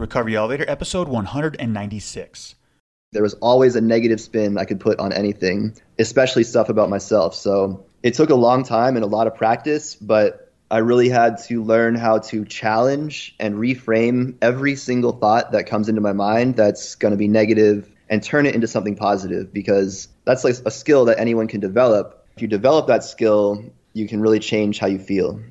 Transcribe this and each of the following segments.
Recovery Elevator, episode 196. There was always a negative spin I could put on anything, especially stuff about myself. So it took a long time and a lot of practice, but I really had to learn how to challenge and reframe every single thought that comes into my mind that's going to be negative and turn it into something positive because that's like a skill that anyone can develop. If you develop that skill, you can really change how you feel.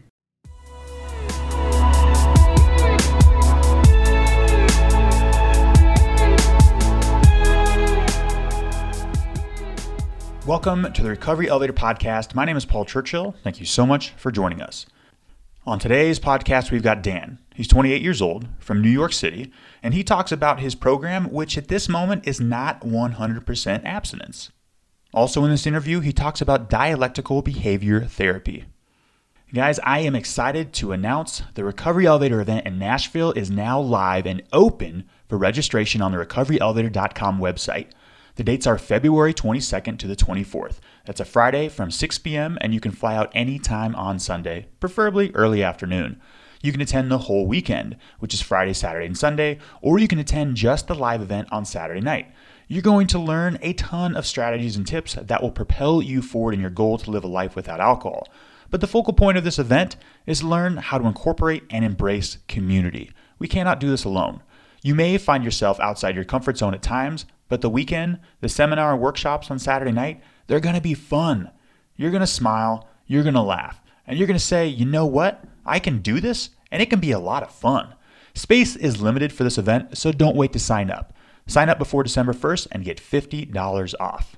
Welcome to the Recovery Elevator Podcast. My name is Paul Churchill. Thank you so much for joining us. On today's podcast, we've got Dan. He's 28 years old from New York City, and he talks about his program, which at this moment is not 100% abstinence. Also, in this interview, he talks about dialectical behavior therapy. Guys, I am excited to announce the Recovery Elevator event in Nashville is now live and open for registration on the recoveryelevator.com website. The dates are February 22nd to the 24th. That's a Friday from 6 p.m., and you can fly out anytime on Sunday, preferably early afternoon. You can attend the whole weekend, which is Friday, Saturday, and Sunday, or you can attend just the live event on Saturday night. You're going to learn a ton of strategies and tips that will propel you forward in your goal to live a life without alcohol. But the focal point of this event is learn how to incorporate and embrace community. We cannot do this alone. You may find yourself outside your comfort zone at times, but the weekend, the seminar and workshops on Saturday night, they're going to be fun. You're going to smile, you're going to laugh, and you're going to say, you know what? I can do this, and it can be a lot of fun. Space is limited for this event, so don't wait to sign up. Sign up before December 1st and get $50 off.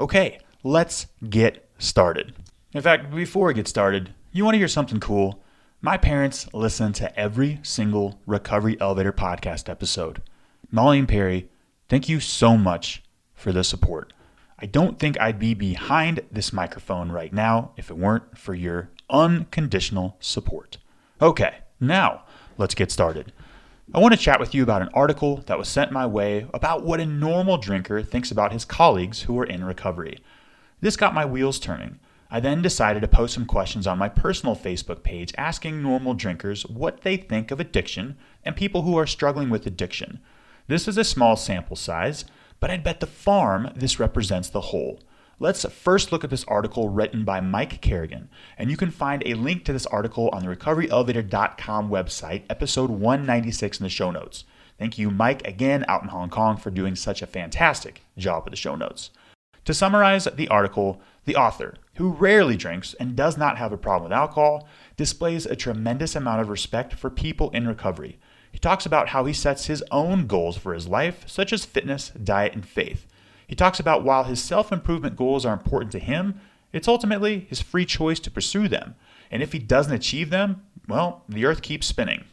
Okay, let's get started. In fact, before we get started, you want to hear something cool? My parents listen to every single Recovery Elevator podcast episode. Molly and Perry, Thank you so much for the support. I don't think I'd be behind this microphone right now if it weren't for your unconditional support. Okay, now let's get started. I want to chat with you about an article that was sent my way about what a normal drinker thinks about his colleagues who are in recovery. This got my wheels turning. I then decided to post some questions on my personal Facebook page asking normal drinkers what they think of addiction and people who are struggling with addiction. This is a small sample size, but I'd bet the farm this represents the whole. Let's first look at this article written by Mike Kerrigan, and you can find a link to this article on the recoveryelevator.com website, episode 196 in the show notes. Thank you, Mike, again out in Hong Kong for doing such a fantastic job with the show notes. To summarize the article, the author, who rarely drinks and does not have a problem with alcohol, displays a tremendous amount of respect for people in recovery he talks about how he sets his own goals for his life, such as fitness, diet, and faith. He talks about while his self improvement goals are important to him, it's ultimately his free choice to pursue them. And if he doesn't achieve them, well, the earth keeps spinning.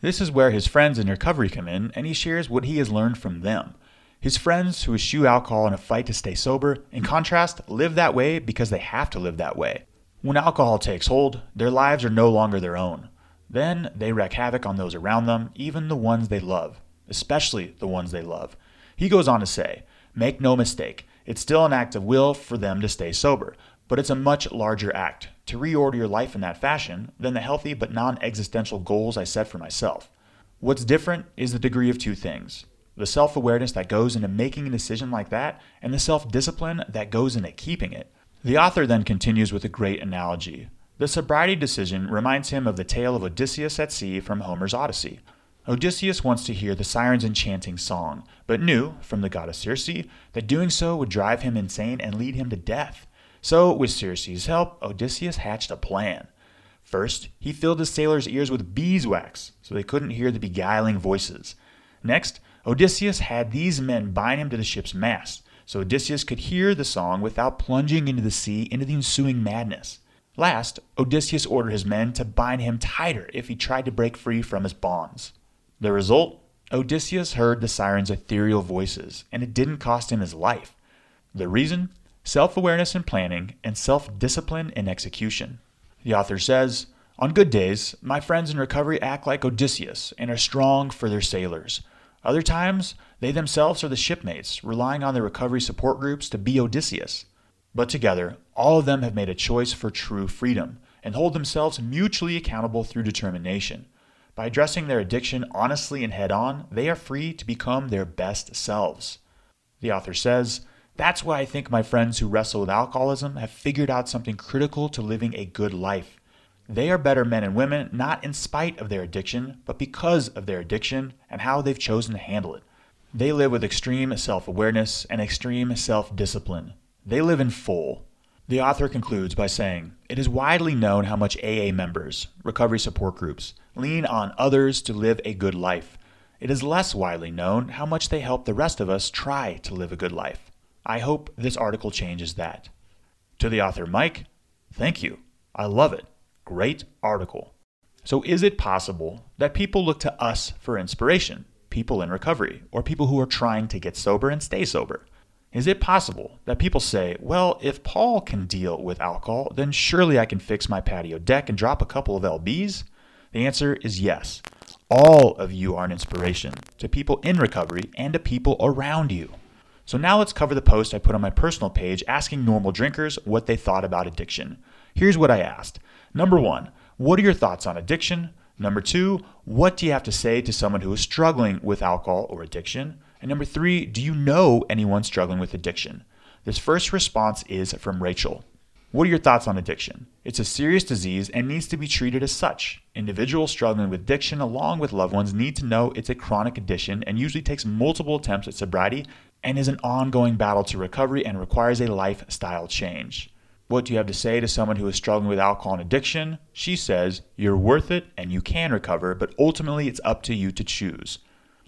This is where his friends in recovery come in, and he shares what he has learned from them. His friends who eschew alcohol in a fight to stay sober, in contrast, live that way because they have to live that way. When alcohol takes hold, their lives are no longer their own. Then they wreak havoc on those around them, even the ones they love, especially the ones they love. He goes on to say, Make no mistake, it's still an act of will for them to stay sober, but it's a much larger act to reorder your life in that fashion than the healthy but non existential goals I set for myself. What's different is the degree of two things the self awareness that goes into making a decision like that, and the self discipline that goes into keeping it. The author then continues with a great analogy the sobriety decision reminds him of the tale of Odysseus at sea from Homer's Odyssey. Odysseus wants to hear the siren's enchanting song, but knew, from the goddess Circe, that doing so would drive him insane and lead him to death. So, with Circe's help, Odysseus hatched a plan. First, he filled his sailors' ears with beeswax so they couldn't hear the beguiling voices. Next, Odysseus had these men bind him to the ship's mast so Odysseus could hear the song without plunging into the sea into the ensuing madness. Last, Odysseus ordered his men to bind him tighter if he tried to break free from his bonds. The result? Odysseus heard the siren's ethereal voices, and it didn't cost him his life. The reason? Self awareness in planning and self discipline in execution. The author says, On good days, my friends in recovery act like Odysseus and are strong for their sailors. Other times, they themselves are the shipmates, relying on their recovery support groups to be Odysseus. But together, all of them have made a choice for true freedom and hold themselves mutually accountable through determination. By addressing their addiction honestly and head on, they are free to become their best selves. The author says, That's why I think my friends who wrestle with alcoholism have figured out something critical to living a good life. They are better men and women not in spite of their addiction, but because of their addiction and how they've chosen to handle it. They live with extreme self awareness and extreme self discipline. They live in full. The author concludes by saying, It is widely known how much AA members, recovery support groups, lean on others to live a good life. It is less widely known how much they help the rest of us try to live a good life. I hope this article changes that. To the author, Mike, thank you. I love it. Great article. So, is it possible that people look to us for inspiration? People in recovery, or people who are trying to get sober and stay sober? Is it possible that people say, well, if Paul can deal with alcohol, then surely I can fix my patio deck and drop a couple of LBs? The answer is yes. All of you are an inspiration to people in recovery and to people around you. So now let's cover the post I put on my personal page asking normal drinkers what they thought about addiction. Here's what I asked. Number one, what are your thoughts on addiction? Number two, what do you have to say to someone who is struggling with alcohol or addiction? And number three, do you know anyone struggling with addiction? This first response is from Rachel. What are your thoughts on addiction? It's a serious disease and needs to be treated as such. Individuals struggling with addiction, along with loved ones, need to know it's a chronic addiction and usually takes multiple attempts at sobriety and is an ongoing battle to recovery and requires a lifestyle change. What do you have to say to someone who is struggling with alcohol and addiction? She says, You're worth it and you can recover, but ultimately it's up to you to choose.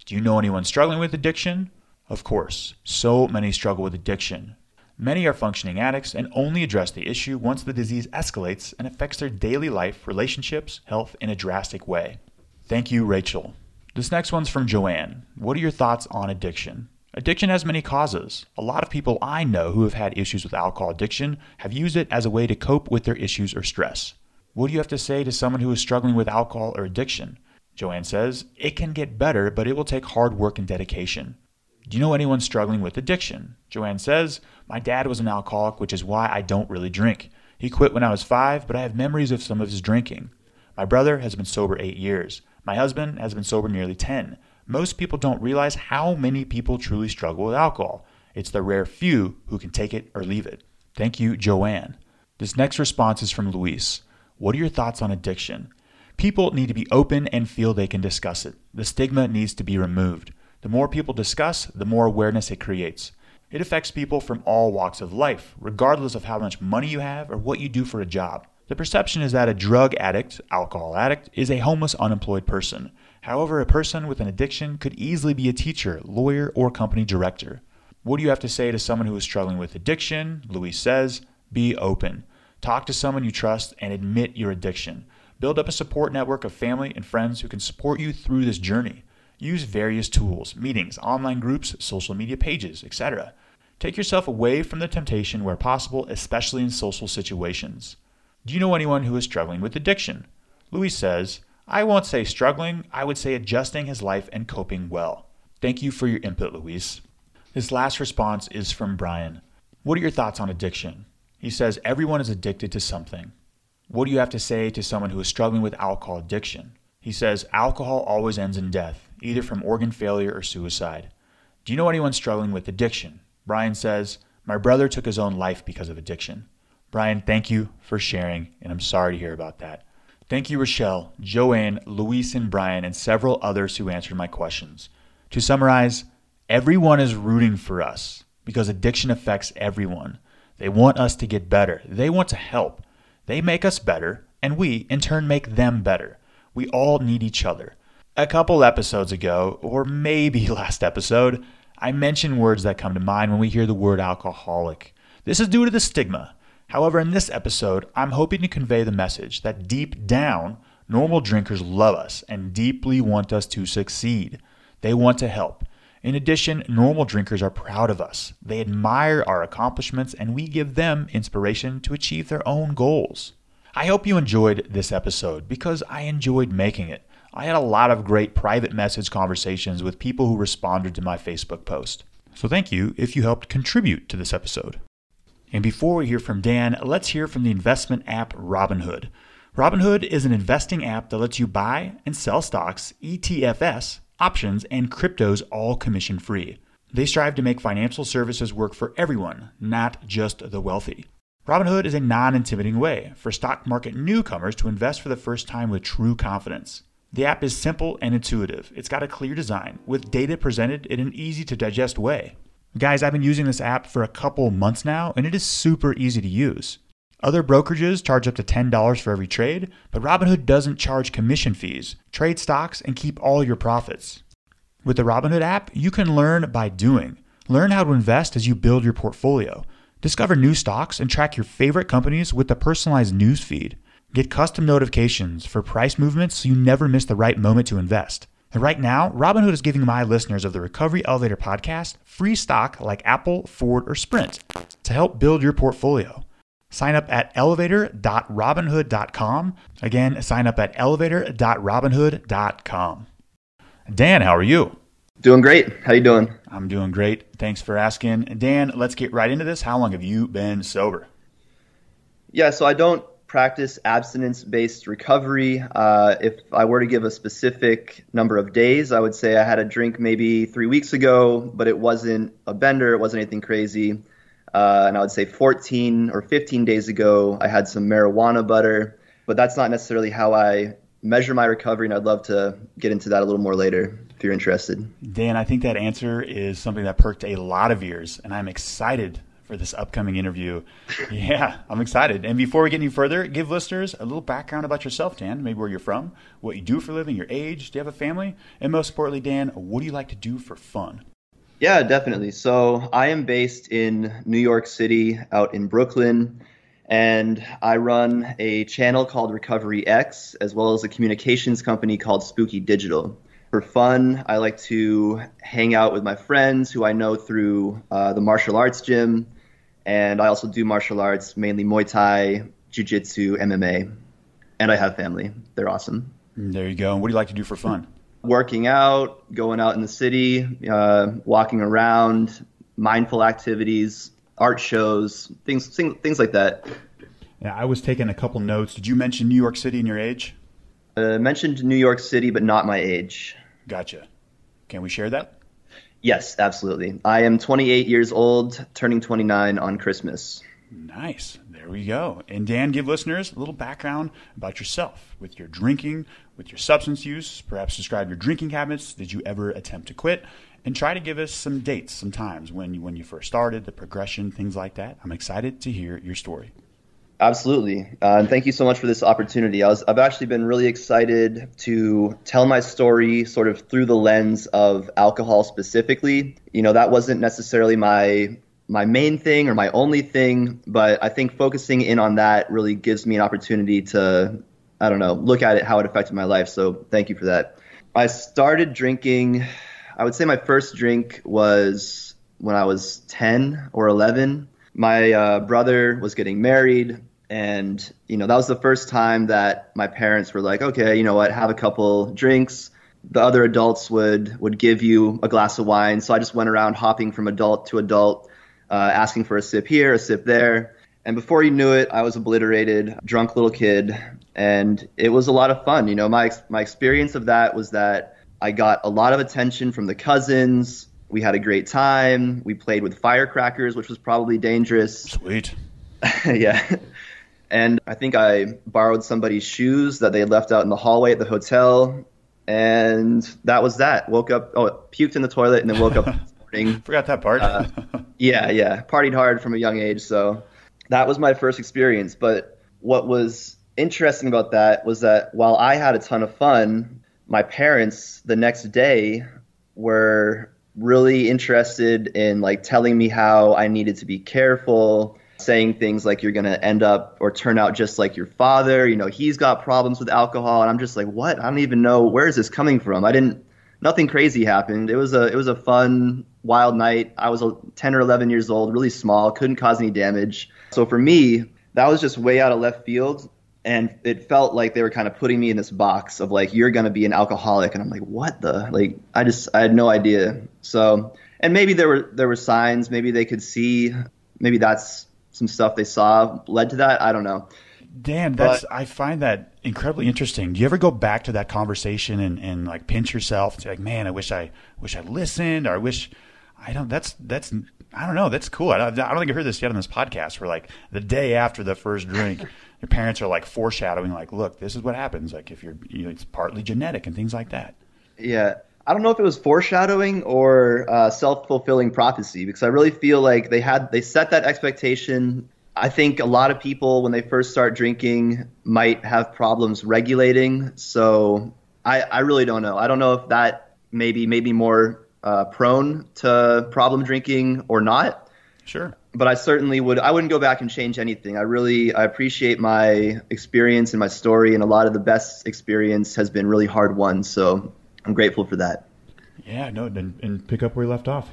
Do you know anyone struggling with addiction? Of course, so many struggle with addiction. Many are functioning addicts and only address the issue once the disease escalates and affects their daily life, relationships, health in a drastic way. Thank you, Rachel. This next one's from Joanne. What are your thoughts on addiction? Addiction has many causes. A lot of people I know who have had issues with alcohol addiction have used it as a way to cope with their issues or stress. What do you have to say to someone who is struggling with alcohol or addiction? Joanne says, It can get better, but it will take hard work and dedication. Do you know anyone struggling with addiction? Joanne says, My dad was an alcoholic, which is why I don't really drink. He quit when I was five, but I have memories of some of his drinking. My brother has been sober eight years. My husband has been sober nearly 10. Most people don't realize how many people truly struggle with alcohol. It's the rare few who can take it or leave it. Thank you, Joanne. This next response is from Luis. What are your thoughts on addiction? People need to be open and feel they can discuss it. The stigma needs to be removed. The more people discuss, the more awareness it creates. It affects people from all walks of life, regardless of how much money you have or what you do for a job. The perception is that a drug addict, alcohol addict, is a homeless, unemployed person. However, a person with an addiction could easily be a teacher, lawyer, or company director. What do you have to say to someone who is struggling with addiction? Luis says, be open. Talk to someone you trust and admit your addiction. Build up a support network of family and friends who can support you through this journey. Use various tools, meetings, online groups, social media pages, etc. Take yourself away from the temptation where possible, especially in social situations. Do you know anyone who is struggling with addiction? Luis says, I won't say struggling, I would say adjusting his life and coping well. Thank you for your input, Luis. This last response is from Brian. What are your thoughts on addiction? He says, Everyone is addicted to something. What do you have to say to someone who is struggling with alcohol addiction? He says, Alcohol always ends in death either from organ failure or suicide. Do you know anyone struggling with addiction? Brian says, My brother took his own life because of addiction. Brian, thank you for sharing, and I'm sorry to hear about that. Thank you, Rochelle, Joanne, Luis, and Brian, and several others who answered my questions. To summarize, everyone is rooting for us because addiction affects everyone. They want us to get better, they want to help. They make us better, and we, in turn, make them better. We all need each other. A couple episodes ago, or maybe last episode, I mentioned words that come to mind when we hear the word alcoholic. This is due to the stigma. However, in this episode, I'm hoping to convey the message that deep down, normal drinkers love us and deeply want us to succeed. They want to help. In addition, normal drinkers are proud of us. They admire our accomplishments and we give them inspiration to achieve their own goals. I hope you enjoyed this episode because I enjoyed making it. I had a lot of great private message conversations with people who responded to my Facebook post. So thank you if you helped contribute to this episode. And before we hear from Dan, let's hear from the investment app Robinhood. Robinhood is an investing app that lets you buy and sell stocks, ETFs, options, and cryptos all commission free. They strive to make financial services work for everyone, not just the wealthy. Robinhood is a non intimidating way for stock market newcomers to invest for the first time with true confidence. The app is simple and intuitive. It's got a clear design with data presented in an easy to digest way. Guys, I've been using this app for a couple months now and it is super easy to use. Other brokerages charge up to $10 for every trade, but Robinhood doesn't charge commission fees. Trade stocks and keep all your profits. With the Robinhood app, you can learn by doing. Learn how to invest as you build your portfolio. Discover new stocks and track your favorite companies with the personalized news feed. Get custom notifications for price movements so you never miss the right moment to invest. And right now, Robinhood is giving my listeners of the Recovery Elevator podcast free stock like Apple, Ford, or Sprint to help build your portfolio. Sign up at elevator.robinhood.com. Again, sign up at elevator.robinhood.com. Dan, how are you? Doing great. How you doing? I'm doing great. Thanks for asking. Dan, let's get right into this. How long have you been sober? Yeah, so I don't practice abstinence based recovery. Uh, if I were to give a specific number of days, I would say I had a drink maybe three weeks ago, but it wasn't a bender, it wasn't anything crazy. Uh, and I would say 14 or 15 days ago, I had some marijuana butter, but that's not necessarily how I measure my recovery, and I'd love to get into that a little more later if you're interested. Dan, I think that answer is something that perked a lot of ears, and I'm excited for this upcoming interview. yeah, I'm excited. And before we get any further, give listeners a little background about yourself, Dan. Maybe where you're from, what you do for a living, your age, do you have a family, and most importantly, Dan, what do you like to do for fun? Yeah, definitely. So I am based in New York City, out in Brooklyn, and I run a channel called Recovery X, as well as a communications company called Spooky Digital. For fun, I like to hang out with my friends who I know through uh, the martial arts gym, and I also do martial arts, mainly Muay Thai, Jiu Jitsu, MMA, and I have family. They're awesome. There you go. And what do you like to do for fun? Working out, going out in the city, uh, walking around, mindful activities, art shows, things, things, things like that. Yeah, I was taking a couple notes. Did you mention New York City and your age? Uh, mentioned New York City, but not my age. Gotcha. Can we share that? Yes, absolutely. I am 28 years old, turning 29 on Christmas. Nice. There we go. And Dan, give listeners a little background about yourself with your drinking, with your substance use. Perhaps describe your drinking habits. Did you ever attempt to quit? And try to give us some dates, some times when you, when you first started, the progression, things like that. I'm excited to hear your story. Absolutely. Uh, and thank you so much for this opportunity. I was, I've actually been really excited to tell my story sort of through the lens of alcohol specifically. You know, that wasn't necessarily my my main thing or my only thing, but I think focusing in on that really gives me an opportunity to, I don't know, look at it how it affected my life. So thank you for that. I started drinking, I would say my first drink was when I was 10 or 11. My uh, brother was getting married, and you know that was the first time that my parents were like, okay, you know what, have a couple drinks. The other adults would would give you a glass of wine, so I just went around hopping from adult to adult uh, asking for a sip here, a sip there. And before you knew it, I was obliterated, drunk little kid, and it was a lot of fun. You know, my my experience of that was that I got a lot of attention from the cousins. We had a great time. We played with firecrackers, which was probably dangerous. Sweet. yeah. And I think I borrowed somebody's shoes that they had left out in the hallway at the hotel. And that was that. Woke up, oh, puked in the toilet, and then woke up. Forgot that part. uh, yeah, yeah. Partied hard from a young age. So that was my first experience. But what was interesting about that was that while I had a ton of fun, my parents the next day were really interested in like telling me how I needed to be careful, saying things like you're going to end up or turn out just like your father, you know, he's got problems with alcohol and I'm just like, "What? I don't even know where is this coming from?" I didn't nothing crazy happened. It was a it was a fun wild night. I was uh, 10 or 11 years old, really small, couldn't cause any damage. So for me, that was just way out of left field. And it felt like they were kind of putting me in this box of like, you're going to be an alcoholic. And I'm like, what the? Like, I just, I had no idea. So, and maybe there were, there were signs, maybe they could see, maybe that's some stuff they saw led to that. I don't know. Dan, that's but, I find that incredibly interesting. Do you ever go back to that conversation and, and like pinch yourself say like, man, I wish I wish I listened or I wish I don't that's that's I don't know, that's cool. I don't, I don't think I heard this yet on this podcast where like the day after the first drink your parents are like foreshadowing like, look, this is what happens like if you're you know, it's partly genetic and things like that. Yeah. I don't know if it was foreshadowing or uh, self fulfilling prophecy because I really feel like they had they set that expectation I think a lot of people, when they first start drinking, might have problems regulating. So I, I really don't know. I don't know if that maybe maybe more uh, prone to problem drinking or not. Sure. But I certainly would. I wouldn't go back and change anything. I really I appreciate my experience and my story, and a lot of the best experience has been really hard won. So I'm grateful for that. Yeah. No. And, and pick up where you left off.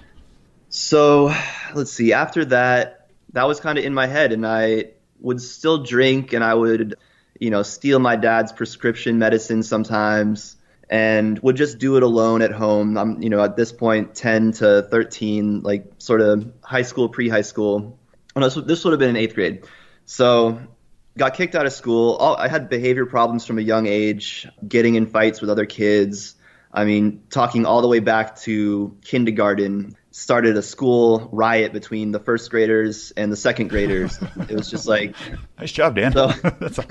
So let's see. After that, that was kind of in my head, and I would still drink, and I would, you know, steal my dad's prescription medicine sometimes, and would just do it alone at home. I'm, you know, at this point, 10 to 13, like sort of high school, pre-high school. Oh, this, this would have been in eighth grade. So got kicked out of school. I had behavior problems from a young age, getting in fights with other kids. I mean, talking all the way back to kindergarten, started a school riot between the first graders and the second graders. it was just like nice job, Dan. So,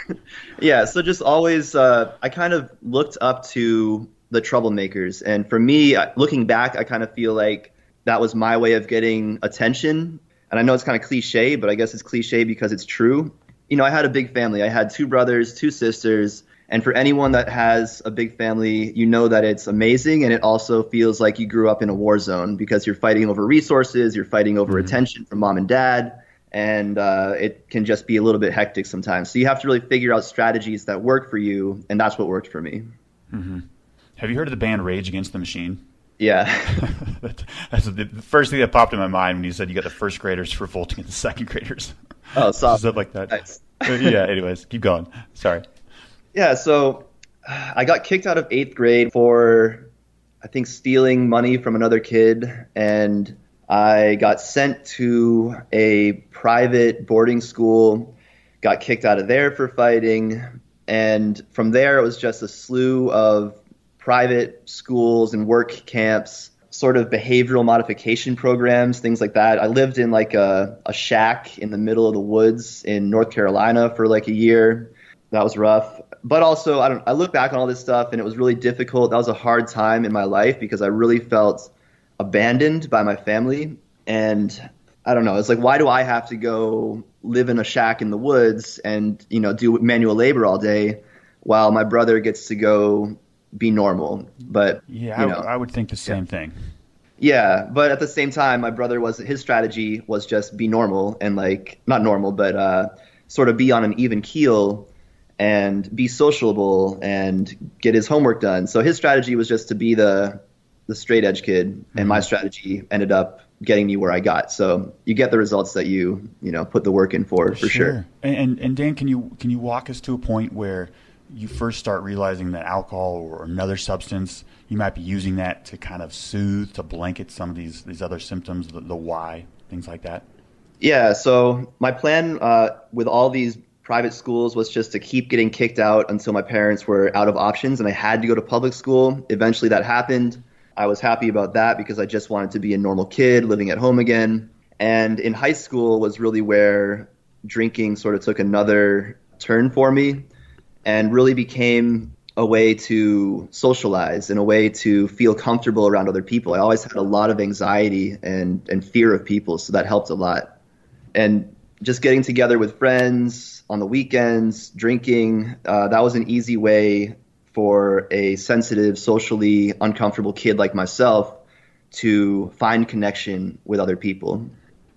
yeah, so just always uh, I kind of looked up to the troublemakers, and for me, looking back, I kind of feel like that was my way of getting attention. And I know it's kind of cliche, but I guess it's cliche because it's true. You know, I had a big family. I had two brothers, two sisters, and for anyone that has a big family, you know that it's amazing. And it also feels like you grew up in a war zone because you're fighting over resources, you're fighting over mm-hmm. attention from mom and dad. And uh, it can just be a little bit hectic sometimes. So you have to really figure out strategies that work for you. And that's what worked for me. Mm-hmm. Have you heard of the band Rage Against the Machine? Yeah. that's the first thing that popped in my mind when you said you got the first graders revolting at the second graders. Oh, soft. Stuff like that. Nice. yeah, anyways, keep going. Sorry. Yeah, so I got kicked out of eighth grade for, I think, stealing money from another kid, and I got sent to a private boarding school, got kicked out of there for fighting, and from there it was just a slew of private schools and work camps sort of behavioral modification programs, things like that. I lived in like a, a shack in the middle of the woods in North Carolina for like a year. That was rough but also I don't I look back on all this stuff and it was really difficult. That was a hard time in my life because I really felt abandoned by my family and I don't know. It's like why do I have to go live in a shack in the woods and you know do manual labor all day while my brother gets to go be normal? But yeah, you know, I, I would think the same yeah. thing. Yeah, but at the same time, my brother was his strategy was just be normal and like not normal, but uh, sort of be on an even keel and be sociable and get his homework done. So his strategy was just to be the the straight edge kid, mm-hmm. and my strategy ended up getting me where I got. So you get the results that you you know put the work in for for sure. sure. And and Dan, can you can you walk us to a point where you first start realizing that alcohol or another substance you might be using that to kind of soothe to blanket some of these these other symptoms, the, the why, things like that. Yeah. So my plan uh, with all these private schools was just to keep getting kicked out until my parents were out of options and I had to go to public school. Eventually that happened. I was happy about that because I just wanted to be a normal kid living at home again. And in high school was really where drinking sort of took another turn for me and really became a way to socialize and a way to feel comfortable around other people. I always had a lot of anxiety and, and fear of people, so that helped a lot. And just getting together with friends on the weekends, drinking, uh, that was an easy way for a sensitive, socially uncomfortable kid like myself to find connection with other people.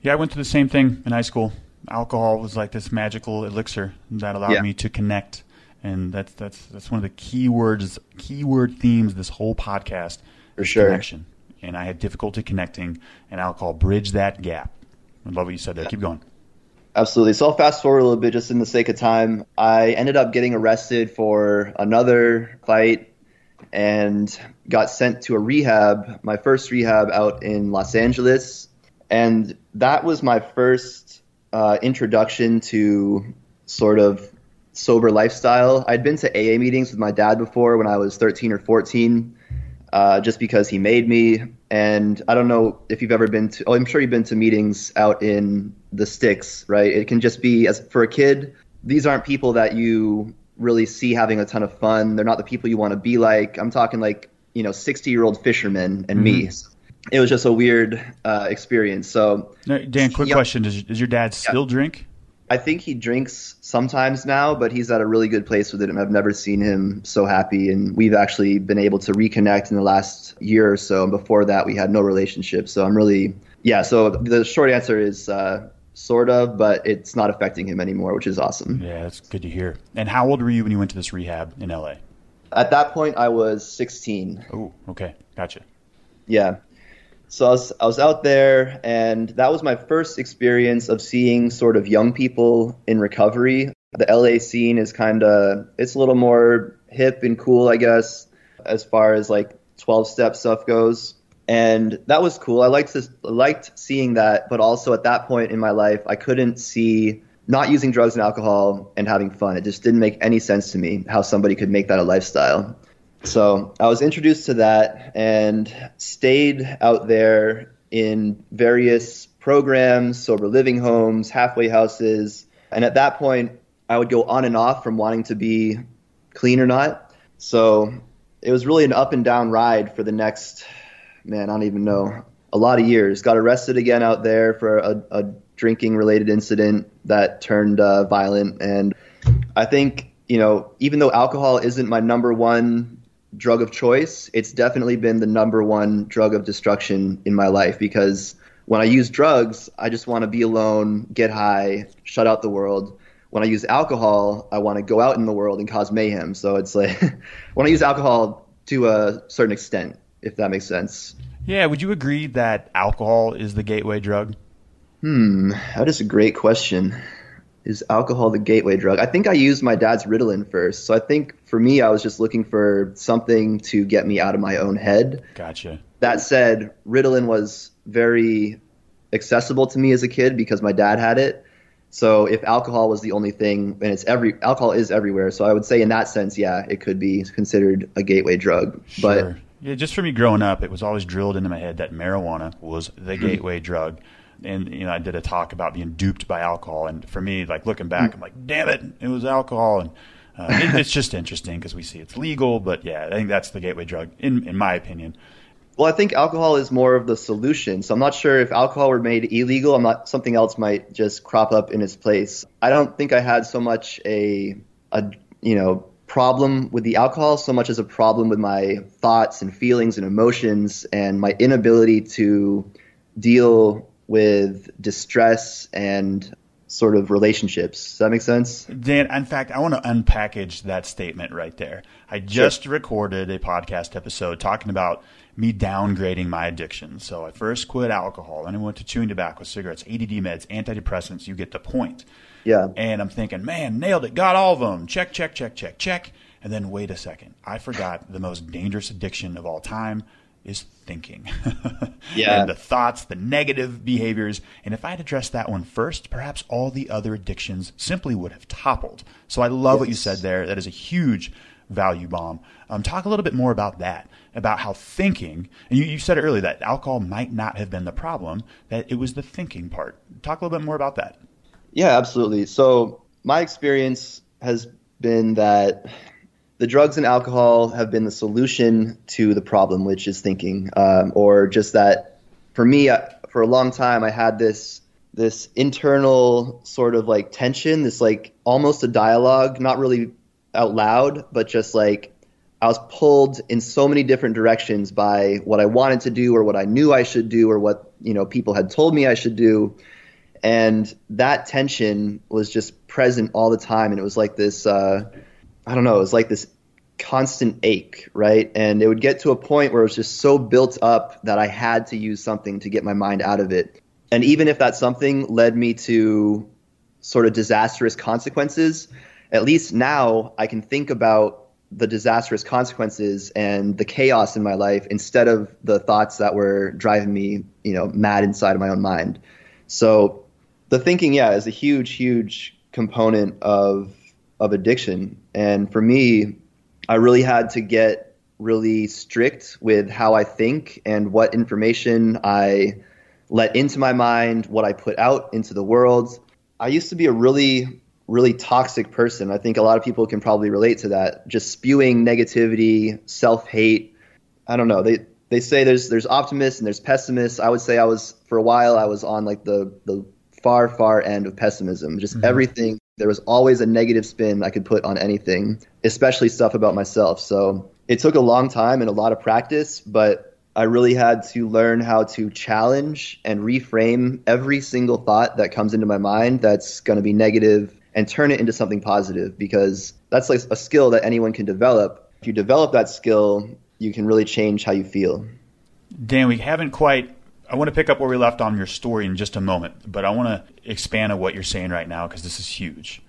Yeah, I went through the same thing in high school. Alcohol was like this magical elixir that allowed yeah. me to connect, and that's that's that's one of the key words, keyword themes this whole podcast. For sure, connection. And I had difficulty connecting, and alcohol bridged that gap. I love what you said there. Yeah. Keep going. Absolutely. So I'll fast forward a little bit just in the sake of time. I ended up getting arrested for another fight and got sent to a rehab, my first rehab out in Los Angeles. And that was my first uh, introduction to sort of sober lifestyle. I'd been to AA meetings with my dad before when I was 13 or 14, uh, just because he made me. And I don't know if you've ever been to, oh, I'm sure you've been to meetings out in the sticks, right? It can just be, as for a kid, these aren't people that you really see having a ton of fun. They're not the people you want to be like. I'm talking like, you know, 60 year old fishermen and mm-hmm. me. It was just a weird uh, experience. So, Dan, quick question: does, does your dad still yeah. drink? I think he drinks sometimes now, but he's at a really good place with it, and I've never seen him so happy. And we've actually been able to reconnect in the last year or so. And before that, we had no relationship. So I'm really, yeah. So the short answer is uh, sort of, but it's not affecting him anymore, which is awesome. Yeah, that's good to hear. And how old were you when you went to this rehab in LA? At that point, I was 16. Oh, okay, gotcha. Yeah. So I was, I was out there, and that was my first experience of seeing sort of young people in recovery. The LA scene is kind of it's a little more hip and cool, I guess, as far as like 12 step stuff goes. And that was cool. I liked this, liked seeing that, but also at that point in my life, I couldn't see not using drugs and alcohol and having fun. It just didn't make any sense to me how somebody could make that a lifestyle. So I was introduced to that and stayed out there in various programs, sober living homes, halfway houses. And at that point, I would go on and off from wanting to be clean or not. So it was really an up and down ride for the next, man, I don't even know, a lot of years. Got arrested again out there for a, a drinking related incident that turned uh, violent. And I think, you know, even though alcohol isn't my number one drug of choice, it's definitely been the number one drug of destruction in my life because when I use drugs, I just want to be alone, get high, shut out the world. When I use alcohol, I want to go out in the world and cause mayhem. So it's like when I use alcohol to a certain extent, if that makes sense. Yeah, would you agree that alcohol is the gateway drug? Hmm, that is a great question is alcohol the gateway drug? I think I used my dad's Ritalin first. So I think for me, I was just looking for something to get me out of my own head. Gotcha. That said, Ritalin was very accessible to me as a kid because my dad had it. So if alcohol was the only thing, and it's every alcohol is everywhere. So I would say in that sense, yeah, it could be considered a gateway drug. Sure. But yeah, just for me growing up, it was always drilled into my head that marijuana was the hmm. gateway drug and you know I did a talk about being duped by alcohol, and for me, like looking back, I'm like, damn it, it was alcohol, and uh, it, it's just interesting because we see it's legal, but yeah, I think that's the gateway drug in in my opinion. Well, I think alcohol is more of the solution. So I'm not sure if alcohol were made illegal, I'm not something else might just crop up in its place. I don't think I had so much a a you know problem with the alcohol so much as a problem with my thoughts and feelings and emotions and my inability to deal with distress and sort of relationships. Does that make sense? Dan, in fact, I want to unpackage that statement right there. I just sure. recorded a podcast episode talking about me downgrading my addiction. So I first quit alcohol, then I went to chewing tobacco, cigarettes, ADD meds, antidepressants. You get the point. Yeah. And I'm thinking, man, nailed it, got all of them. Check, check, check, check, check. And then wait a second. I forgot the most dangerous addiction of all time is thinking. yeah. And the thoughts, the negative behaviors. And if I had addressed that one first, perhaps all the other addictions simply would have toppled. So I love yes. what you said there. That is a huge value bomb. Um, talk a little bit more about that, about how thinking, and you, you said earlier that alcohol might not have been the problem, that it was the thinking part. Talk a little bit more about that. Yeah, absolutely. So my experience has been that the drugs and alcohol have been the solution to the problem, which is thinking, um, or just that. For me, uh, for a long time, I had this this internal sort of like tension, this like almost a dialogue, not really out loud, but just like I was pulled in so many different directions by what I wanted to do or what I knew I should do or what you know people had told me I should do, and that tension was just present all the time, and it was like this. Uh, I don't know, it was like this constant ache, right? And it would get to a point where it was just so built up that I had to use something to get my mind out of it. And even if that something led me to sort of disastrous consequences, at least now I can think about the disastrous consequences and the chaos in my life instead of the thoughts that were driving me, you know, mad inside of my own mind. So the thinking, yeah, is a huge, huge component of of addiction. And for me, I really had to get really strict with how I think and what information I let into my mind, what I put out into the world. I used to be a really, really toxic person. I think a lot of people can probably relate to that. Just spewing negativity, self hate. I don't know. They they say there's there's optimists and there's pessimists. I would say I was for a while I was on like the the far far end of pessimism. Just mm-hmm. everything there was always a negative spin I could put on anything, especially stuff about myself. So it took a long time and a lot of practice, but I really had to learn how to challenge and reframe every single thought that comes into my mind that's going to be negative and turn it into something positive because that's like a skill that anyone can develop. If you develop that skill, you can really change how you feel. Dan, we haven't quite. I want to pick up where we left on your story in just a moment, but I want to expand on what you're saying right now because this is huge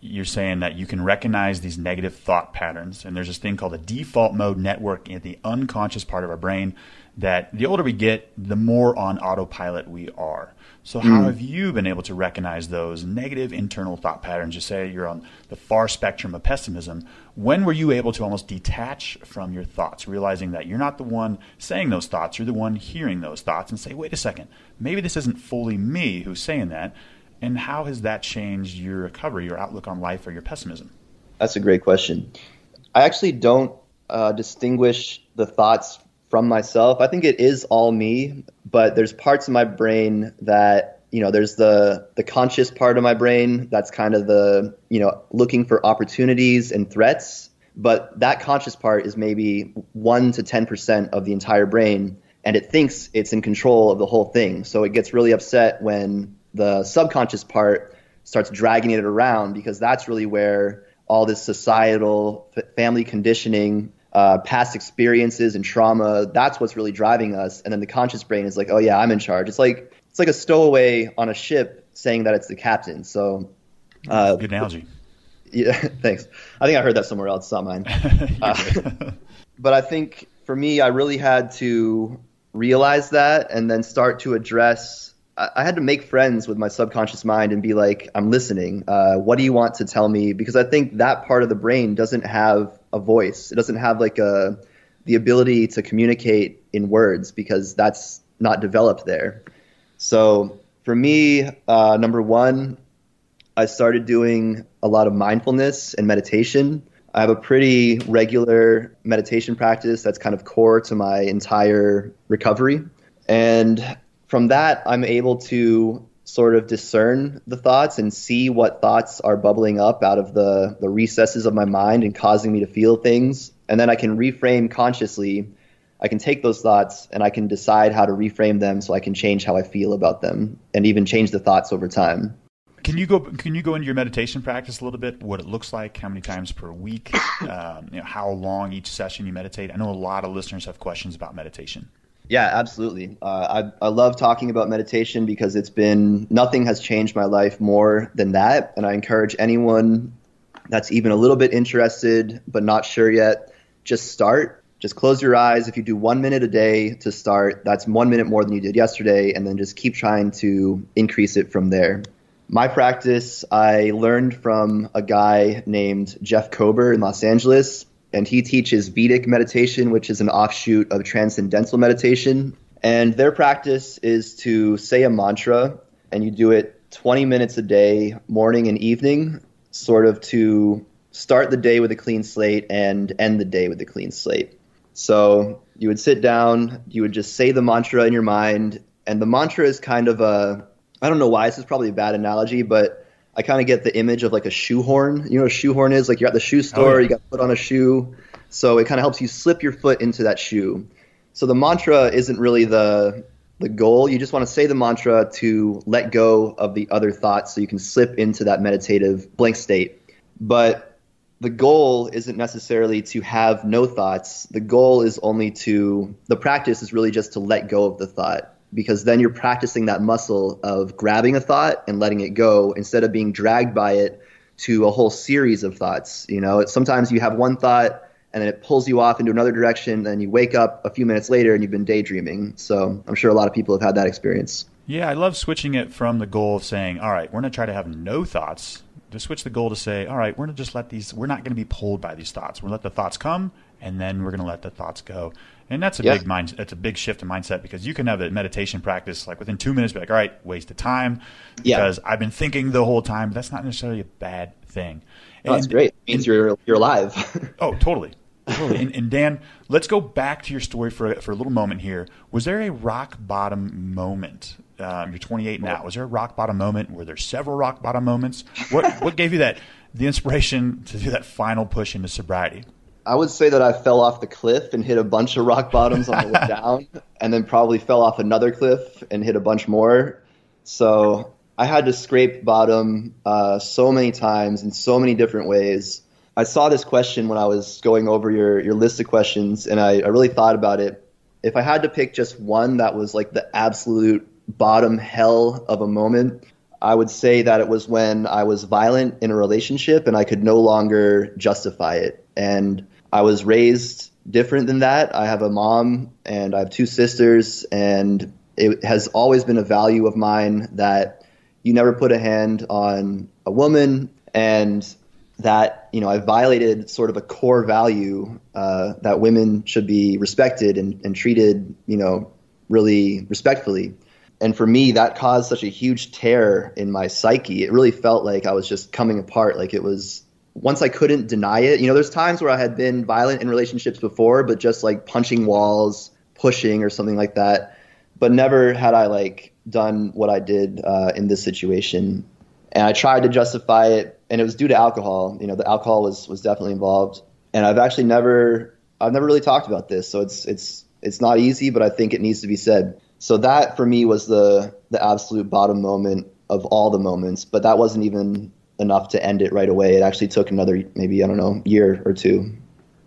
you're saying that you can recognize these negative thought patterns. And there's this thing called a default mode network in the unconscious part of our brain that the older we get, the more on autopilot we are. So, how mm. have you been able to recognize those negative internal thought patterns? You say you're on the far spectrum of pessimism. When were you able to almost detach from your thoughts, realizing that you're not the one saying those thoughts, you're the one hearing those thoughts, and say, wait a second, maybe this isn't fully me who's saying that and how has that changed your recovery, your outlook on life, or your pessimism? That's a great question. I actually don't uh, distinguish the thoughts from myself. I think it is all me, but there's parts of my brain that you know there's the the conscious part of my brain that's kind of the you know looking for opportunities and threats but that conscious part is maybe 1 to 10% of the entire brain and it thinks it's in control of the whole thing so it gets really upset when the subconscious part starts dragging it around because that's really where all this societal family conditioning uh, past experiences and trauma that's what's really driving us. And then the conscious brain is like oh yeah i'm in charge. It's like it's like a stowaway on a ship saying that it's the captain. So uh, good analogy. Yeah thanks. I think i heard that somewhere else. It's not mine. Uh, but i think for me i really had to realize that and then start to address I had to make friends with my subconscious mind and be like, I'm listening. Uh, what do you want to tell me? Because I think that part of the brain doesn't have a voice. It doesn't have like a the ability to communicate in words because that's not developed there. So for me, uh, number one, I started doing a lot of mindfulness and meditation. I have a pretty regular meditation practice that's kind of core to my entire recovery. And from that, I'm able to sort of discern the thoughts and see what thoughts are bubbling up out of the, the recesses of my mind and causing me to feel things. And then I can reframe consciously. I can take those thoughts and I can decide how to reframe them so I can change how I feel about them and even change the thoughts over time. Can you go? Can you go into your meditation practice a little bit? What it looks like? How many times per week? Um, you know, how long each session you meditate? I know a lot of listeners have questions about meditation. Yeah, absolutely. Uh, I, I love talking about meditation because it's been nothing has changed my life more than that. And I encourage anyone that's even a little bit interested but not sure yet, just start. Just close your eyes. If you do one minute a day to start, that's one minute more than you did yesterday. And then just keep trying to increase it from there. My practice, I learned from a guy named Jeff Kober in Los Angeles and he teaches Vedic meditation, which is an offshoot of transcendental meditation. And their practice is to say a mantra, and you do it 20 minutes a day, morning and evening, sort of to start the day with a clean slate and end the day with a clean slate. So you would sit down, you would just say the mantra in your mind, and the mantra is kind of a I don't know why this is probably a bad analogy, but I kind of get the image of like a shoehorn. You know what a shoehorn is? Like you're at the shoe oh, store, oh, yeah. you got to put on a shoe. So it kind of helps you slip your foot into that shoe. So the mantra isn't really the the goal. You just want to say the mantra to let go of the other thoughts so you can slip into that meditative blank state. But the goal isn't necessarily to have no thoughts. The goal is only to the practice is really just to let go of the thought because then you're practicing that muscle of grabbing a thought and letting it go instead of being dragged by it to a whole series of thoughts. You know, sometimes you have one thought and then it pulls you off into another direction, and you wake up a few minutes later and you've been daydreaming. So I'm sure a lot of people have had that experience. Yeah, I love switching it from the goal of saying, all right, we're going to try to have no thoughts to switch the goal to say, all right, we're going to just let these, we're not going to be pulled by these thoughts. We're going to let the thoughts come and then we're going to let the thoughts go. And that's a yeah. big mind, that's a big shift in mindset because you can have a meditation practice like within two minutes, be like, all right, waste of time because yeah. I've been thinking the whole time. That's not necessarily a bad thing. No, that's great. It means and, you're, you're alive. oh, totally. Totally. And, and, Dan, let's go back to your story for, for a little moment here. Was there a rock bottom moment um, you're 28 now. Was there a rock bottom moment? Were there several rock bottom moments? What what gave you that the inspiration to do that final push into sobriety? I would say that I fell off the cliff and hit a bunch of rock bottoms on the way down, and then probably fell off another cliff and hit a bunch more. So I had to scrape bottom uh, so many times in so many different ways. I saw this question when I was going over your, your list of questions, and I, I really thought about it. If I had to pick just one that was like the absolute bottom hell of a moment. I would say that it was when I was violent in a relationship and I could no longer justify it. And I was raised different than that. I have a mom and I have two sisters, and it has always been a value of mine that you never put a hand on a woman and that you know I violated sort of a core value uh, that women should be respected and, and treated you know really respectfully and for me that caused such a huge tear in my psyche it really felt like i was just coming apart like it was once i couldn't deny it you know there's times where i had been violent in relationships before but just like punching walls pushing or something like that. But never had i like done what i did uh, in this situation. And i tried to justify it and it was due to alcohol. You know the alcohol was was definitely involved. And i've actually never i've never really talked about this so it's it's it's not easy but i think it needs to be said. So that for me was the the absolute bottom moment of all the moments, but that wasn't even enough to end it right away. It actually took another maybe I don't know year or two.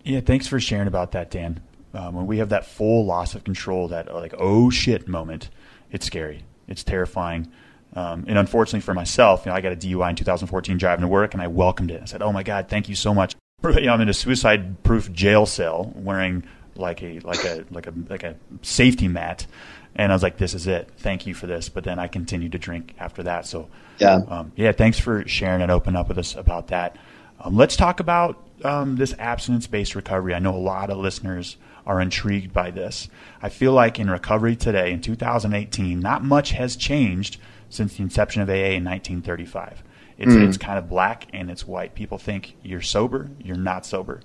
Yeah, thanks for sharing about that, Dan. Um, when we have that full loss of control, that like oh shit moment, it's scary, it's terrifying. Um, and unfortunately for myself, you know, I got a DUI in 2014 driving to work, and I welcomed it. I said, "Oh my God, thank you so much." You know, I'm in a suicide-proof jail cell, wearing like a like a like a like a safety mat and I was like, "This is it. Thank you for this." But then I continued to drink after that. So yeah, um, yeah. Thanks for sharing and open up with us about that. Um, let's talk about um, this abstinence-based recovery. I know a lot of listeners are intrigued by this. I feel like in recovery today, in 2018, not much has changed since the inception of AA in 1935. It's, mm. it's kind of black and it's white. People think you're sober, you're not sober,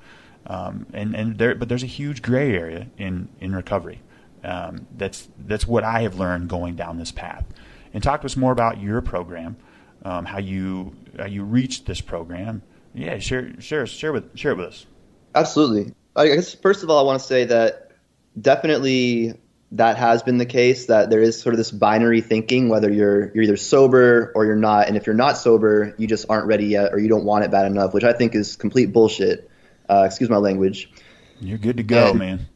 um, and and there, but there's a huge gray area in in recovery. Um, that's that's what I have learned going down this path. And talk to us more about your program, um, how you how you reached this program. Yeah, share share share with share it with us. Absolutely. I guess first of all, I want to say that definitely that has been the case. That there is sort of this binary thinking, whether you're you're either sober or you're not, and if you're not sober, you just aren't ready yet, or you don't want it bad enough, which I think is complete bullshit. Uh, excuse my language. You're good to go, and, man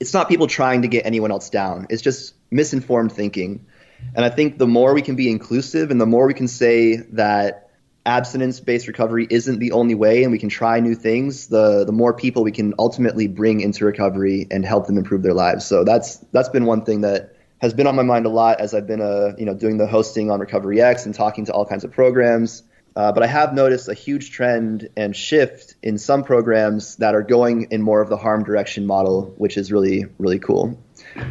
it's not people trying to get anyone else down. It's just misinformed thinking. And I think the more we can be inclusive and the more we can say that abstinence based recovery isn't the only way and we can try new things, the the more people we can ultimately bring into recovery and help them improve their lives. So that's that's been one thing that has been on my mind a lot as I've been uh, you know doing the hosting on Recovery X and talking to all kinds of programs. Uh, but I have noticed a huge trend and shift in some programs that are going in more of the harm direction model, which is really, really cool.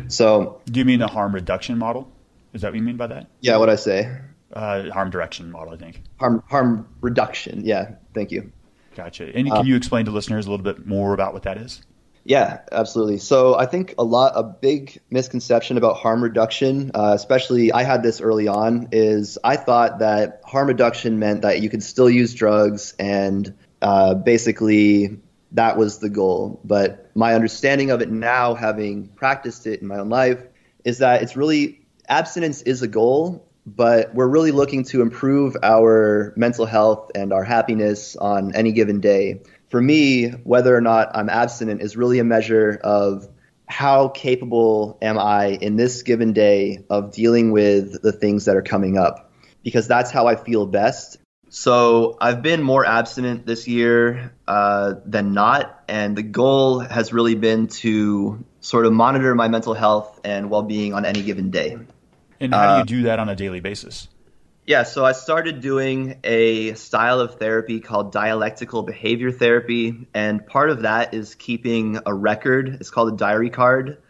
So, do you mean the harm reduction model? Is that what you mean by that? Yeah, what I say. Uh, harm direction model, I think. Harm harm reduction. Yeah, thank you. Gotcha. And can uh, you explain to listeners a little bit more about what that is? Yeah, absolutely. So I think a lot, a big misconception about harm reduction, uh, especially I had this early on, is I thought that harm reduction meant that you could still use drugs and uh, basically that was the goal. But my understanding of it now, having practiced it in my own life, is that it's really abstinence is a goal, but we're really looking to improve our mental health and our happiness on any given day for me, whether or not I'm abstinent is really a measure of how capable am I in this given day of dealing with the things that are coming up, because that's how I feel best. So I've been more abstinent this year uh, than not, and the goal has really been to sort of monitor my mental health and well-being on any given day. And how do you uh, do that on a daily basis? Yeah, so I started doing a style of therapy called dialectical behavior therapy. And part of that is keeping a record. It's called a diary card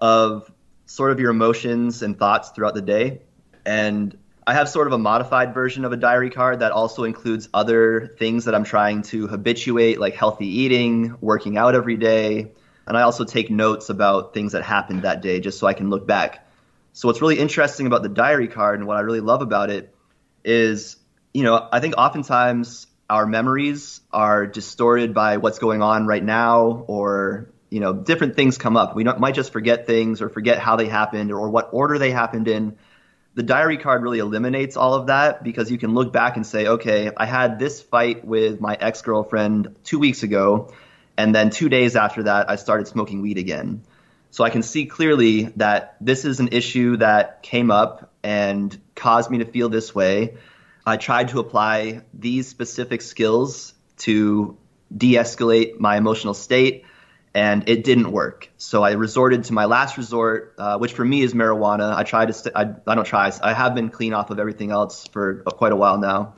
of sort of your emotions and thoughts throughout the day. And I have sort of a modified version of a diary card that also includes other things that I'm trying to habituate, like healthy eating, working out every day. And I also take notes about things that happened that day just so I can look back. So, what's really interesting about the diary card and what I really love about it is, you know, I think oftentimes our memories are distorted by what's going on right now or you know different things come up. We might just forget things or forget how they happened or, what order they happened in. The diary card really eliminates all of that because you can look back and say okay i had this fight with my ex-girlfriend two weeks ago and then two days after that i started smoking weed again. So i can see clearly that this is an issue that came up and caused me to feel this way. I tried to apply these specific skills to de escalate my emotional state, and it didn't work. So I resorted to my last resort, uh, which for me is marijuana. I try to, st- I, I don't try, I have been clean off of everything else for quite a while now.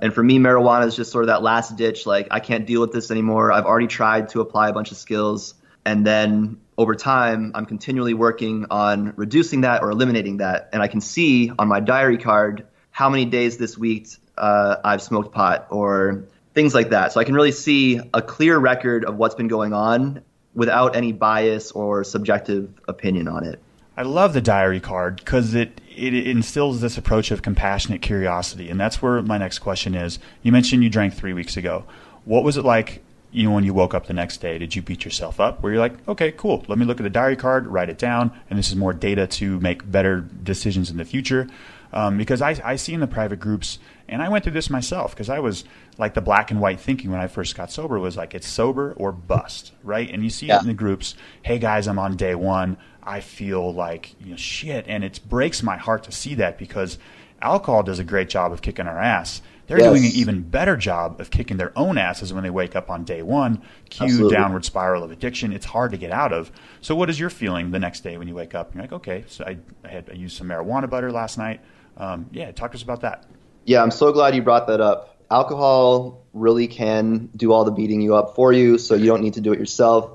And for me, marijuana is just sort of that last ditch. Like, I can't deal with this anymore. I've already tried to apply a bunch of skills. And then over time, I'm continually working on reducing that or eliminating that. And I can see on my diary card how many days this week uh, I've smoked pot or things like that. So I can really see a clear record of what's been going on without any bias or subjective opinion on it. I love the diary card because it, it instills this approach of compassionate curiosity. And that's where my next question is. You mentioned you drank three weeks ago. What was it like you know, when you woke up the next day, did you beat yourself up? Where you're like, okay, cool, let me look at the diary card, write it down, and this is more data to make better decisions in the future. Um, because I, I see in the private groups, and I went through this myself because I was like the black and white thinking when I first got sober was like it's sober or bust, right? And you see yeah. it in the groups. Hey guys, I'm on day one. I feel like you know shit, and it breaks my heart to see that because alcohol does a great job of kicking our ass they're yes. doing an even better job of kicking their own asses when they wake up on day one. Cue Absolutely. downward spiral of addiction. It's hard to get out of. So, what is your feeling the next day when you wake up? You're like, okay, so I, I had I used some marijuana butter last night. Um, yeah, talk to us about that. Yeah, I'm so glad you brought that up. Alcohol really can do all the beating you up for you, so you don't need to do it yourself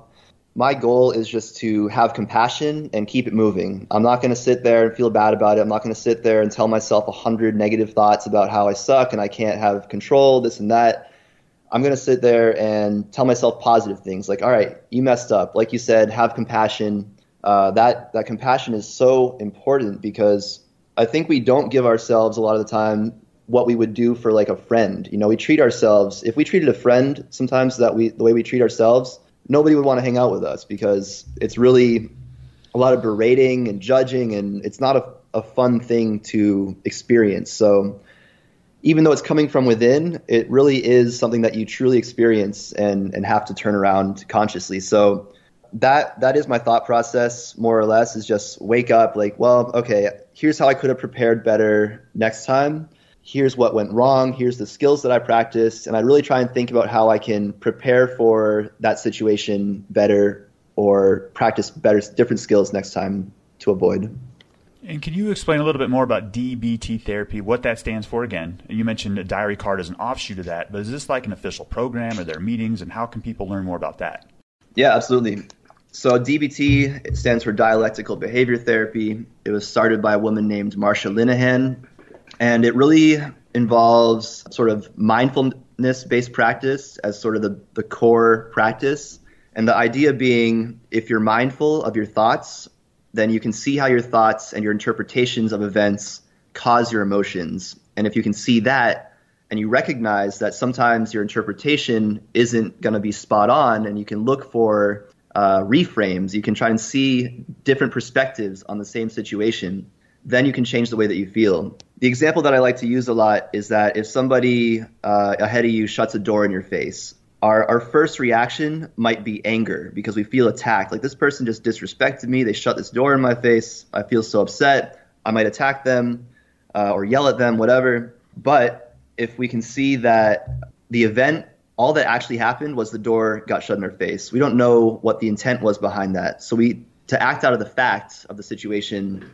my goal is just to have compassion and keep it moving. I'm not going to sit there and feel bad about it. I'm not going to sit there and tell myself a hundred negative thoughts about how I suck and I can't have control, this and that. I'm going to sit there and tell myself positive things like, all right, you messed up. Like you said, have compassion. Uh, that, that compassion is so important because I think we don't give ourselves a lot of the time what we would do for like a friend. You know, we treat ourselves, if we treated a friend sometimes that we, the way we treat ourselves, nobody would want to hang out with us because it's really a lot of berating and judging, and it's not a, a fun thing to experience. So, even though it's coming from within, it really is something that you truly experience and, and have to turn around consciously. So, that that is my thought process more or less is just wake up like well okay here's how i could have prepared better next time here's what went wrong, here's the skills that I practiced, and I really try and think about how I can prepare for that situation better or practice better different skills next time to avoid. And can you explain a little bit more about DBT therapy, what that stands for again? You mentioned a diary card as an offshoot of that, but is this like an official program? Are there meetings, and how can people learn more about that? Yeah, absolutely. So DBT stands for dialectical behavior therapy. It was started by a woman named Marsha Linehan and it really involves sort of mindfulness based practice as sort of the, the core practice. And the idea being if you're mindful of your thoughts, then you can see how your thoughts and your interpretations of events cause your emotions. And if you can see that and you recognize that sometimes your interpretation isn't going to be spot on, and you can look for uh, reframes, you can try and see different perspectives on the same situation then you can change the way that you feel. The example that I like to use a lot is that if somebody uh, ahead of you shuts a door in your face, our, our first reaction might be anger because we feel attacked. Like this person just disrespected me. They shut this door in my face. I feel so upset. I might attack them uh, or yell at them, whatever. But if we can see that the event, all that actually happened was the door got shut in our face. We don't know what the intent was behind that. So we to act out of the fact of the situation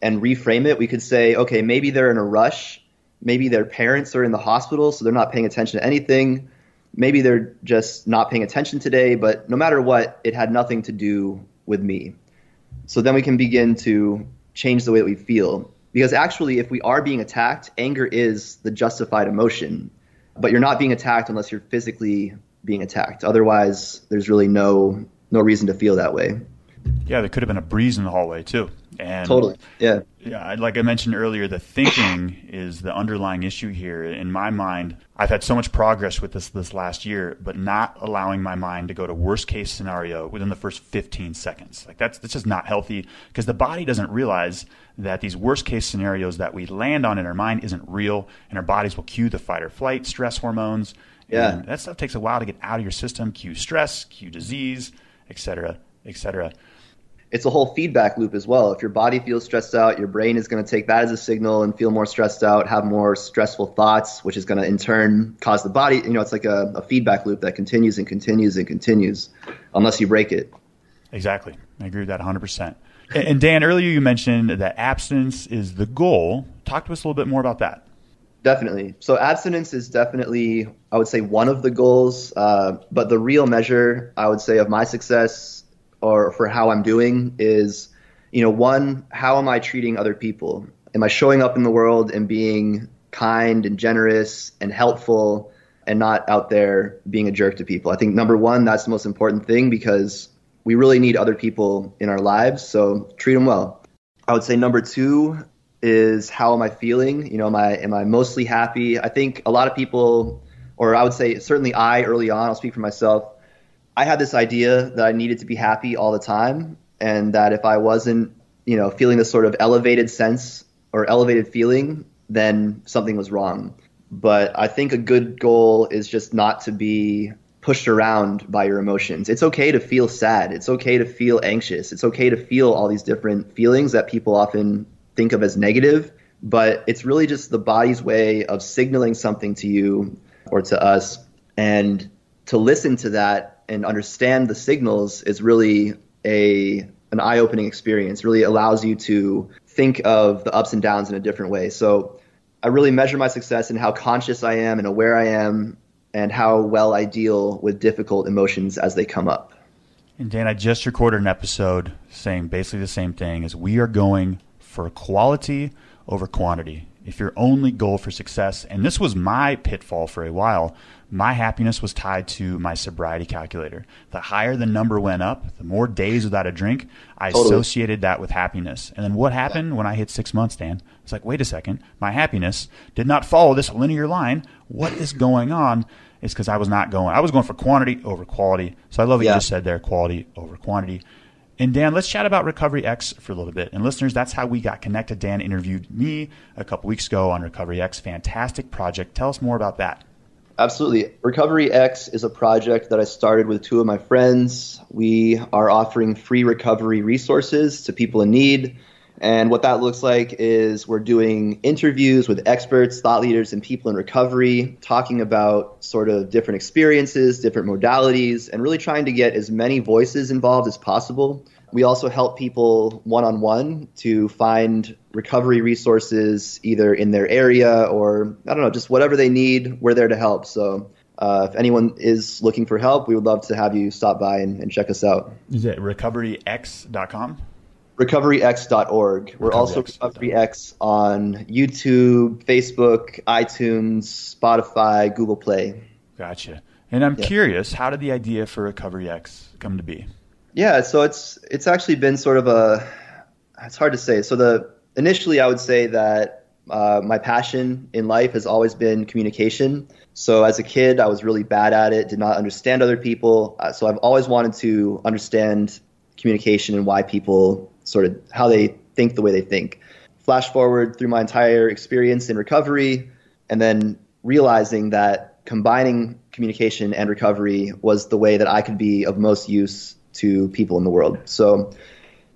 and reframe it, we could say, okay, maybe they're in a rush Maybe their parents are in the hospital, so they're not paying attention to anything. Maybe they're just not paying attention today, but no matter what, it had nothing to do with me. So then we can begin to change the way that we feel. Because actually, if we are being attacked, anger is the justified emotion. But you're not being attacked unless you're physically being attacked. Otherwise, there's really no no reason to feel that way. Yeah, there could have been a breeze in the hallway too. And totally. Yeah. Yeah, like I mentioned earlier, the thinking is the underlying issue here. In my mind, I've had so much progress with this this last year, but not allowing my mind to go to worst case scenario within the first 15 seconds. Like that's that's just not healthy because the body doesn't realize that these worst case scenarios that we land on in our mind isn't real, and our bodies will cue the fight or flight stress hormones. Yeah. And that stuff takes a while to get out of your system, cue stress, cue disease, et cetera, et cetera it's a whole feedback loop as well. If your body feels stressed out, your brain is going to take that as a signal and feel more stressed out, have more stressful thoughts, which is going to in turn cause the body, you know, it's like a, a feedback loop that continues and continues and continues unless you break it. Exactly. I agree with that 100%. And Dan, earlier you mentioned that abstinence is the goal. Talk to us a little bit more about that. Definitely. So abstinence is definitely, I would say, one of the goals. Uh, but the real measure, I would say, of my success or for how I'm doing is, you know, one, how am I treating other people? Am I showing up in the world and being kind and generous and helpful and not out there being a jerk to people? I think number one, that's the most important thing because we really need other people in our lives. So treat them well. I would say number two is how am I feeling? You know, am I am I mostly happy? I think a lot of people, or I would say certainly I early on, I'll speak for myself. I had this idea that I needed to be happy all the time, and that if I wasn't, you know, feeling this sort of elevated sense or elevated feeling, then something was wrong. But I think a good goal is just not to be pushed around by your emotions. It's okay to feel sad. It's okay to feel anxious. It's okay to feel all these different feelings that people often think of as negative, but it's really just the body's way of signaling something to you or to us. And to listen to that and understand the signals is really a an eye-opening experience. Really allows you to think of the ups and downs in a different way. So I really measure my success in how conscious I am and aware I am and how well I deal with difficult emotions as they come up. And Dan, I just recorded an episode saying basically the same thing as we are going for quality over quantity. If your only goal for success, and this was my pitfall for a while, my happiness was tied to my sobriety calculator. The higher the number went up, the more days without a drink, I totally. associated that with happiness. And then what happened when I hit six months, Dan? It's like, wait a second, my happiness did not follow this linear line. What is going on? It's because I was not going. I was going for quantity over quality. So I love what yeah. you just said there, quality over quantity. And Dan, let's chat about Recovery X for a little bit. And listeners, that's how we got connected. Dan interviewed me a couple weeks ago on Recovery X. Fantastic project. Tell us more about that. Absolutely. Recovery X is a project that I started with two of my friends. We are offering free recovery resources to people in need. And what that looks like is we're doing interviews with experts, thought leaders, and people in recovery, talking about sort of different experiences, different modalities, and really trying to get as many voices involved as possible. We also help people one on one to find recovery resources either in their area or, I don't know, just whatever they need, we're there to help. So uh, if anyone is looking for help, we would love to have you stop by and, and check us out. Is it recoveryx.com? recoveryx.org. We're also RecoveryX on YouTube, Facebook, iTunes, Spotify, Google Play. Gotcha. And I'm yeah. curious, how did the idea for RecoveryX come to be? Yeah, so it's it's actually been sort of a it's hard to say. So the initially I would say that uh, my passion in life has always been communication. So as a kid, I was really bad at it, did not understand other people. Uh, so I've always wanted to understand communication and why people sort of how they think the way they think. Flash forward through my entire experience in recovery, and then realizing that combining communication and recovery was the way that I could be of most use to people in the world. So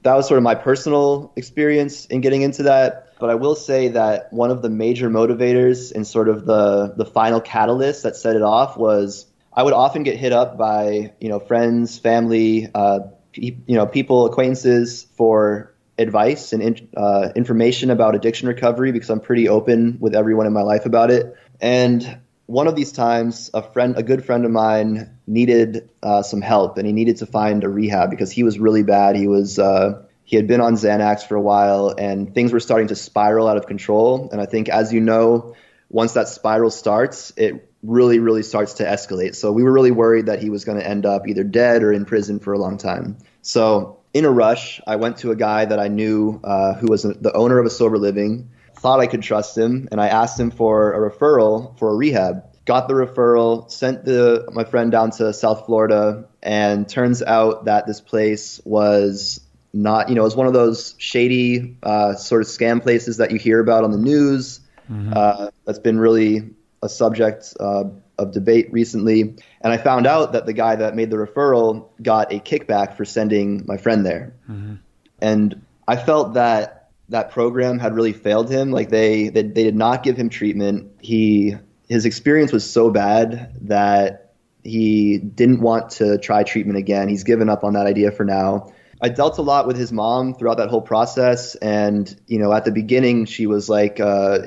that was sort of my personal experience in getting into that. But I will say that one of the major motivators and sort of the the final catalyst that set it off was I would often get hit up by you know friends, family, uh, you know people, acquaintances for advice and in, uh, information about addiction recovery because I'm pretty open with everyone in my life about it. And one of these times, a friend, a good friend of mine, needed uh, some help, and he needed to find a rehab because he was really bad. He was uh, he had been on Xanax for a while, and things were starting to spiral out of control. And I think, as you know, once that spiral starts, it really, really starts to escalate. So we were really worried that he was going to end up either dead or in prison for a long time. So in a rush, I went to a guy that I knew uh, who was the owner of a sober living, thought I could trust him, and I asked him for a referral for a rehab. Got the referral, sent the my friend down to South Florida, and turns out that this place was not, you know, it was one of those shady uh, sort of scam places that you hear about on the news. Mm-hmm. Uh, that's been really a subject uh, of debate recently. And I found out that the guy that made the referral got a kickback for sending my friend there. Mm-hmm. And I felt that that program had really failed him. Like they, they, they did not give him treatment. He his experience was so bad that he didn't want to try treatment again. He's given up on that idea for now. I dealt a lot with his mom throughout that whole process, and you know, at the beginning, she was like, uh,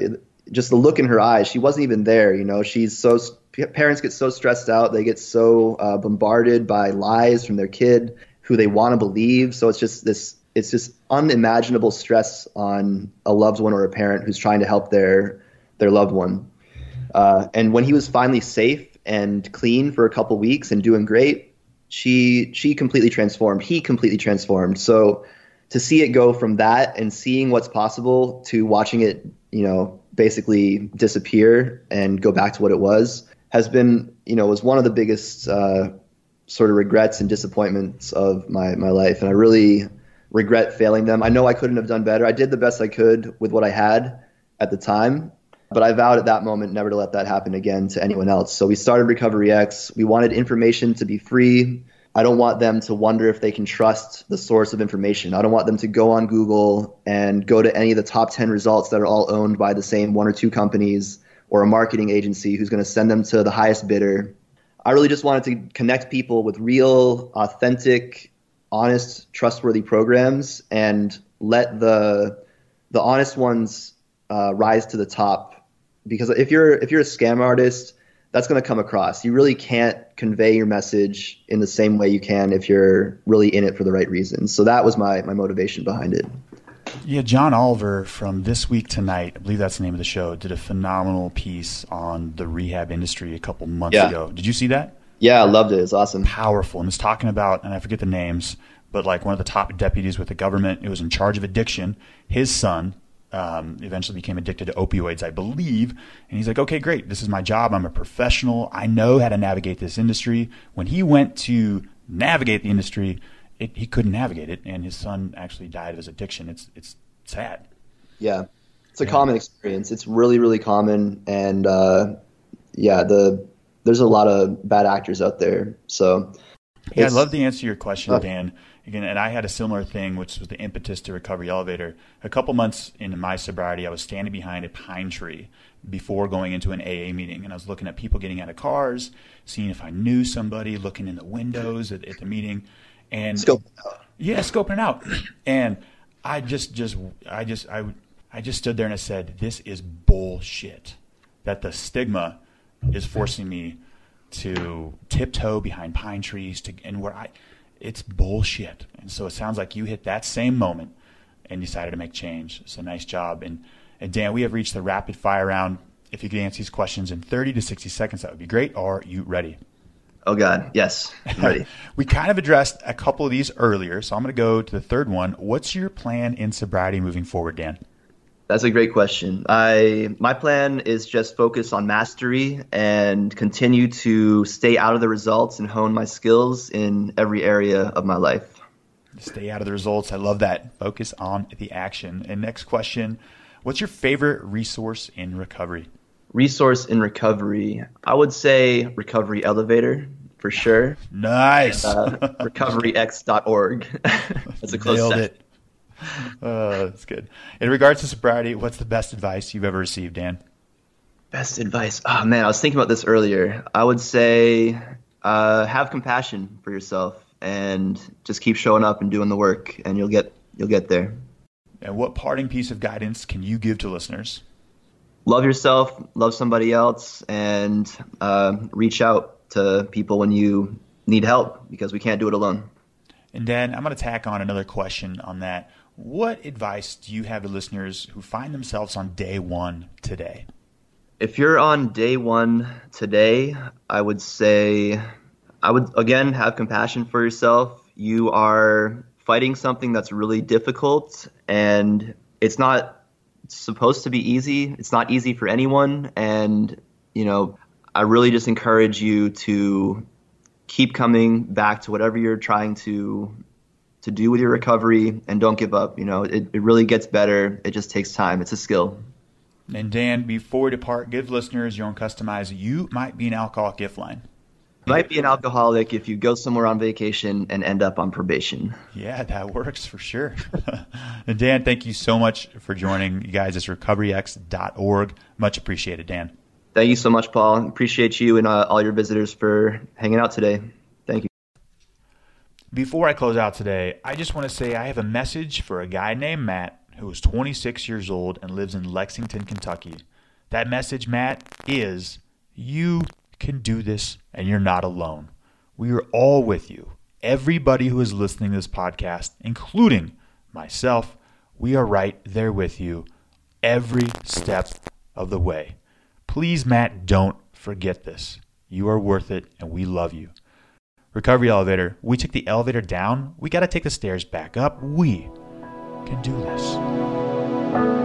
just the look in her eyes. She wasn't even there. You know, she's so parents get so stressed out. They get so uh, bombarded by lies from their kid who they want to believe. So it's just this. It's just unimaginable stress on a loved one or a parent who's trying to help their their loved one. Uh, and when he was finally safe and clean for a couple weeks and doing great, she she completely transformed. He completely transformed. So to see it go from that and seeing what's possible to watching it, you know, basically disappear and go back to what it was has been, you know, was one of the biggest uh, sort of regrets and disappointments of my, my life. And I really regret failing them. I know I couldn't have done better. I did the best I could with what I had at the time, but I vowed at that moment never to let that happen again to anyone else. So we started Recovery X. We wanted information to be free. I don't want them to wonder if they can trust the source of information. I don't want them to go on Google and go to any of the top 10 results that are all owned by the same one or two companies or a marketing agency who's going to send them to the highest bidder. I really just wanted to connect people with real, authentic, honest, trustworthy programs and let the the honest ones uh, rise to the top. Because if you're if you're a scam artist, that's going to come across. You really can't convey your message in the same way you can if you're really in it for the right reasons. So that was my my motivation behind it. Yeah, John Oliver from This Week Tonight, I believe that's the name of the show, did a phenomenal piece on the rehab industry a couple months yeah. ago. Did you see that? Yeah, I loved it. It's awesome. Powerful. And it's talking about, and I forget the names, but like one of the top deputies with the government who was in charge of addiction, his son um, eventually became addicted to opioids, I believe. And he's like, okay, great. This is my job. I'm a professional. I know how to navigate this industry. When he went to navigate the industry, it, he couldn't navigate it, and his son actually died of his addiction. It's it's sad. Yeah, it's a yeah. common experience. It's really really common, and uh, yeah, the there's a lot of bad actors out there. So yeah, I love the answer to your question, uh, Dan. Again, and I had a similar thing, which was the impetus to recovery elevator. A couple months into my sobriety, I was standing behind a pine tree before going into an AA meeting, and I was looking at people getting out of cars, seeing if I knew somebody, looking in the windows at, at the meeting, and scoping yeah, scoping it out, and I just, just, I just, I, I just stood there and I said, "This is bullshit." That the stigma is forcing me to tiptoe behind pine trees to, and where I, it's bullshit. And so it sounds like you hit that same moment and decided to make change. So nice job. And, and Dan, we have reached the rapid fire round. If you could answer these questions in 30 to 60 seconds, that would be great. Are you ready? Oh God, yes, I'm ready. we kind of addressed a couple of these earlier, so I'm going to go to the third one. What's your plan in sobriety moving forward, Dan? That's a great question. I my plan is just focus on mastery and continue to stay out of the results and hone my skills in every area of my life. Stay out of the results. I love that. Focus on the action. And next question, what's your favorite resource in recovery? Resource in recovery. I would say Recovery Elevator for sure. Nice. Uh, recoveryx.org. That's a close Nailed set. it. Uh, that's good. In regards to sobriety, what's the best advice you've ever received, Dan? Best advice. Oh man, I was thinking about this earlier. I would say uh, have compassion for yourself and just keep showing up and doing the work, and you'll get you'll get there. And what parting piece of guidance can you give to listeners? Love yourself, love somebody else, and uh, reach out to people when you need help because we can't do it alone. And then I'm going to tack on another question on that. What advice do you have to listeners who find themselves on day one today? If you're on day one today, I would say, I would again have compassion for yourself. You are fighting something that's really difficult and it's not supposed to be easy. It's not easy for anyone. And, you know, I really just encourage you to keep coming back to whatever you're trying to to do with your recovery and don't give up. You know, it, it really gets better. It just takes time. It's a skill. And Dan, before we depart, give listeners your own customized You Might Be an Alcoholic gift line might be an alcoholic if you go somewhere on vacation and end up on probation. Yeah, that works for sure. and Dan, thank you so much for joining you guys. It's recoveryx.org. Much appreciated, Dan. Thank you so much, Paul. Appreciate you and uh, all your visitors for hanging out today. Before I close out today, I just want to say I have a message for a guy named Matt who is 26 years old and lives in Lexington, Kentucky. That message, Matt, is you can do this and you're not alone. We are all with you. Everybody who is listening to this podcast, including myself, we are right there with you every step of the way. Please, Matt, don't forget this. You are worth it and we love you. Recovery elevator. We took the elevator down. We got to take the stairs back up. We can do this.